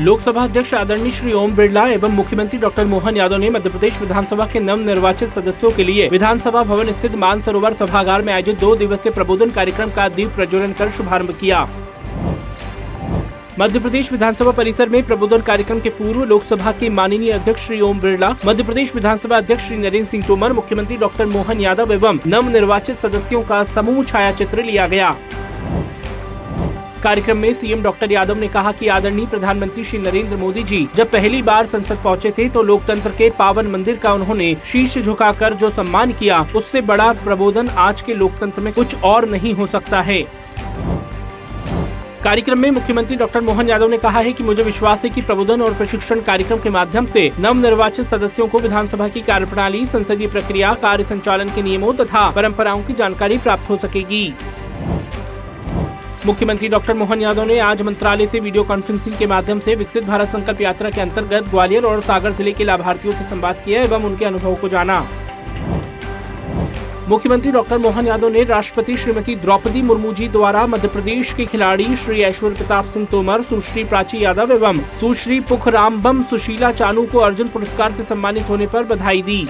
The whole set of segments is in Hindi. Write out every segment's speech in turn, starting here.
लोकसभा अध्यक्ष आदरणीय श्री ओम बिरला एवं मुख्यमंत्री डॉक्टर मोहन यादव ने मध्य प्रदेश विधानसभा के नव निर्वाचित सदस्यों के लिए विधानसभा भवन स्थित मानसरोवर सभागार में आयोजित दो दिवसीय प्रबोधन कार्यक्रम का दीप प्रज्वलन कर शुभारंभ किया। मध्य प्रदेश विधानसभा परिसर में प्रबोधन कार्यक्रम के पूर्व लोकसभा के माननीय अध्यक्ष श्री ओम बिरला मध्य प्रदेश विधानसभा अध्यक्ष श्री नरेंद्र सिंह तोमर, मुख्यमंत्री डॉक्टर मोहन यादव एवं नव निर्वाचित सदस्यों का समूह छाया चित्र लिया गया। कार्यक्रम में सीएम डॉक्टर यादव ने कहा कि आदरणीय प्रधानमंत्री श्री नरेंद्र मोदी जी जब पहली बार संसद पहुँचे थे तो लोकतंत्र के पावन मंदिर का उन्होंने शीश झुकाकर जो सम्मान किया, उससे बड़ा प्रबोधन आज के लोकतंत्र में कुछ और नहीं हो सकता है। कार्यक्रम में मुख्यमंत्री डॉक्टर मोहन यादव ने कहा है कि मुझे विश्वास है कि प्रबोधन और प्रशिक्षण कार्यक्रम के माध्यम से नव निर्वाचित सदस्यों को विधानसभा की कार्यप्रणाली, संसदीय प्रक्रिया, कार्य संचालन के नियमों तथा परंपराओं की जानकारी प्राप्त हो सकेगी। मुख्यमंत्री डॉक्टर मोहन यादव ने आज मंत्रालय से वीडियो कॉन्फ्रेंसिंग के माध्यम से विकसित भारत संकल्प यात्रा के अंतर्गत ग्वालियर और सागर ज़िले के लाभार्थियों से संवाद किया एवं उनके अनुभव को जाना। मुख्यमंत्री डॉक्टर मोहन यादव ने राष्ट्रपति श्रीमती द्रौपदी मुर्मू जी द्वारा मध्य प्रदेश के खिलाड़ी श्री ऐश्वर्य प्रताप सिंह तोमर, सुश्री प्राची यादव एवं सुश्री पुखराम बम सुशीला चानू को अर्जुन पुरस्कार से सम्मानित होने पर बधाई दी।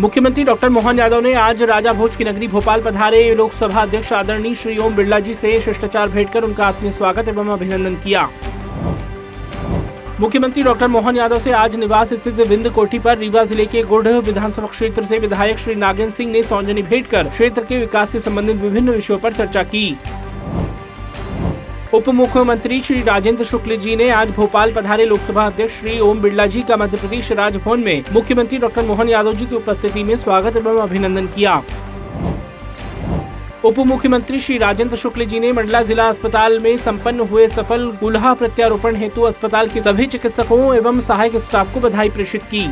मुख्यमंत्री डॉक्टर मोहन यादव ने आज राजा भोज की नगरी भोपाल पधारे। लोकसभा अध्यक्ष आदरणीय श्री ओम बिरला जी से शिष्टाचार भेंट कर उनका आत्मीय स्वागत एवं अभिनंदन किया। मुख्यमंत्री डॉक्टर मोहन यादव से आज निवास स्थित विंद कोठी पर रीवा ज़िले के गुढ़ विधानसभा क्षेत्र से विधायक श्री नागेंद्र सिंह ने सौजन्य भेंट कर क्षेत्र के विकास से संबंधित विभिन्न विषयों पर चर्चा की। उप मुख्यमंत्री श्री राजेंद्र शुक्ल जी ने आज भोपाल पधारे लोकसभा अध्यक्ष श्री ओम बिरला जी का मध्य प्रदेश राजभवन में मुख्यमंत्री डॉक्टर मोहन यादव जी की उपस्थिति में स्वागत एवं अभिनंदन किया। उप मुख्यमंत्री श्री राजेंद्र शुक्ल जी ने मंडला जिला अस्पताल में संपन्न हुए सफल गुल्हा प्रत्यारोपण हेतु अस्पताल के सभी चिकित्सकों एवं सहायक स्टाफ को बधाई प्रेषित की।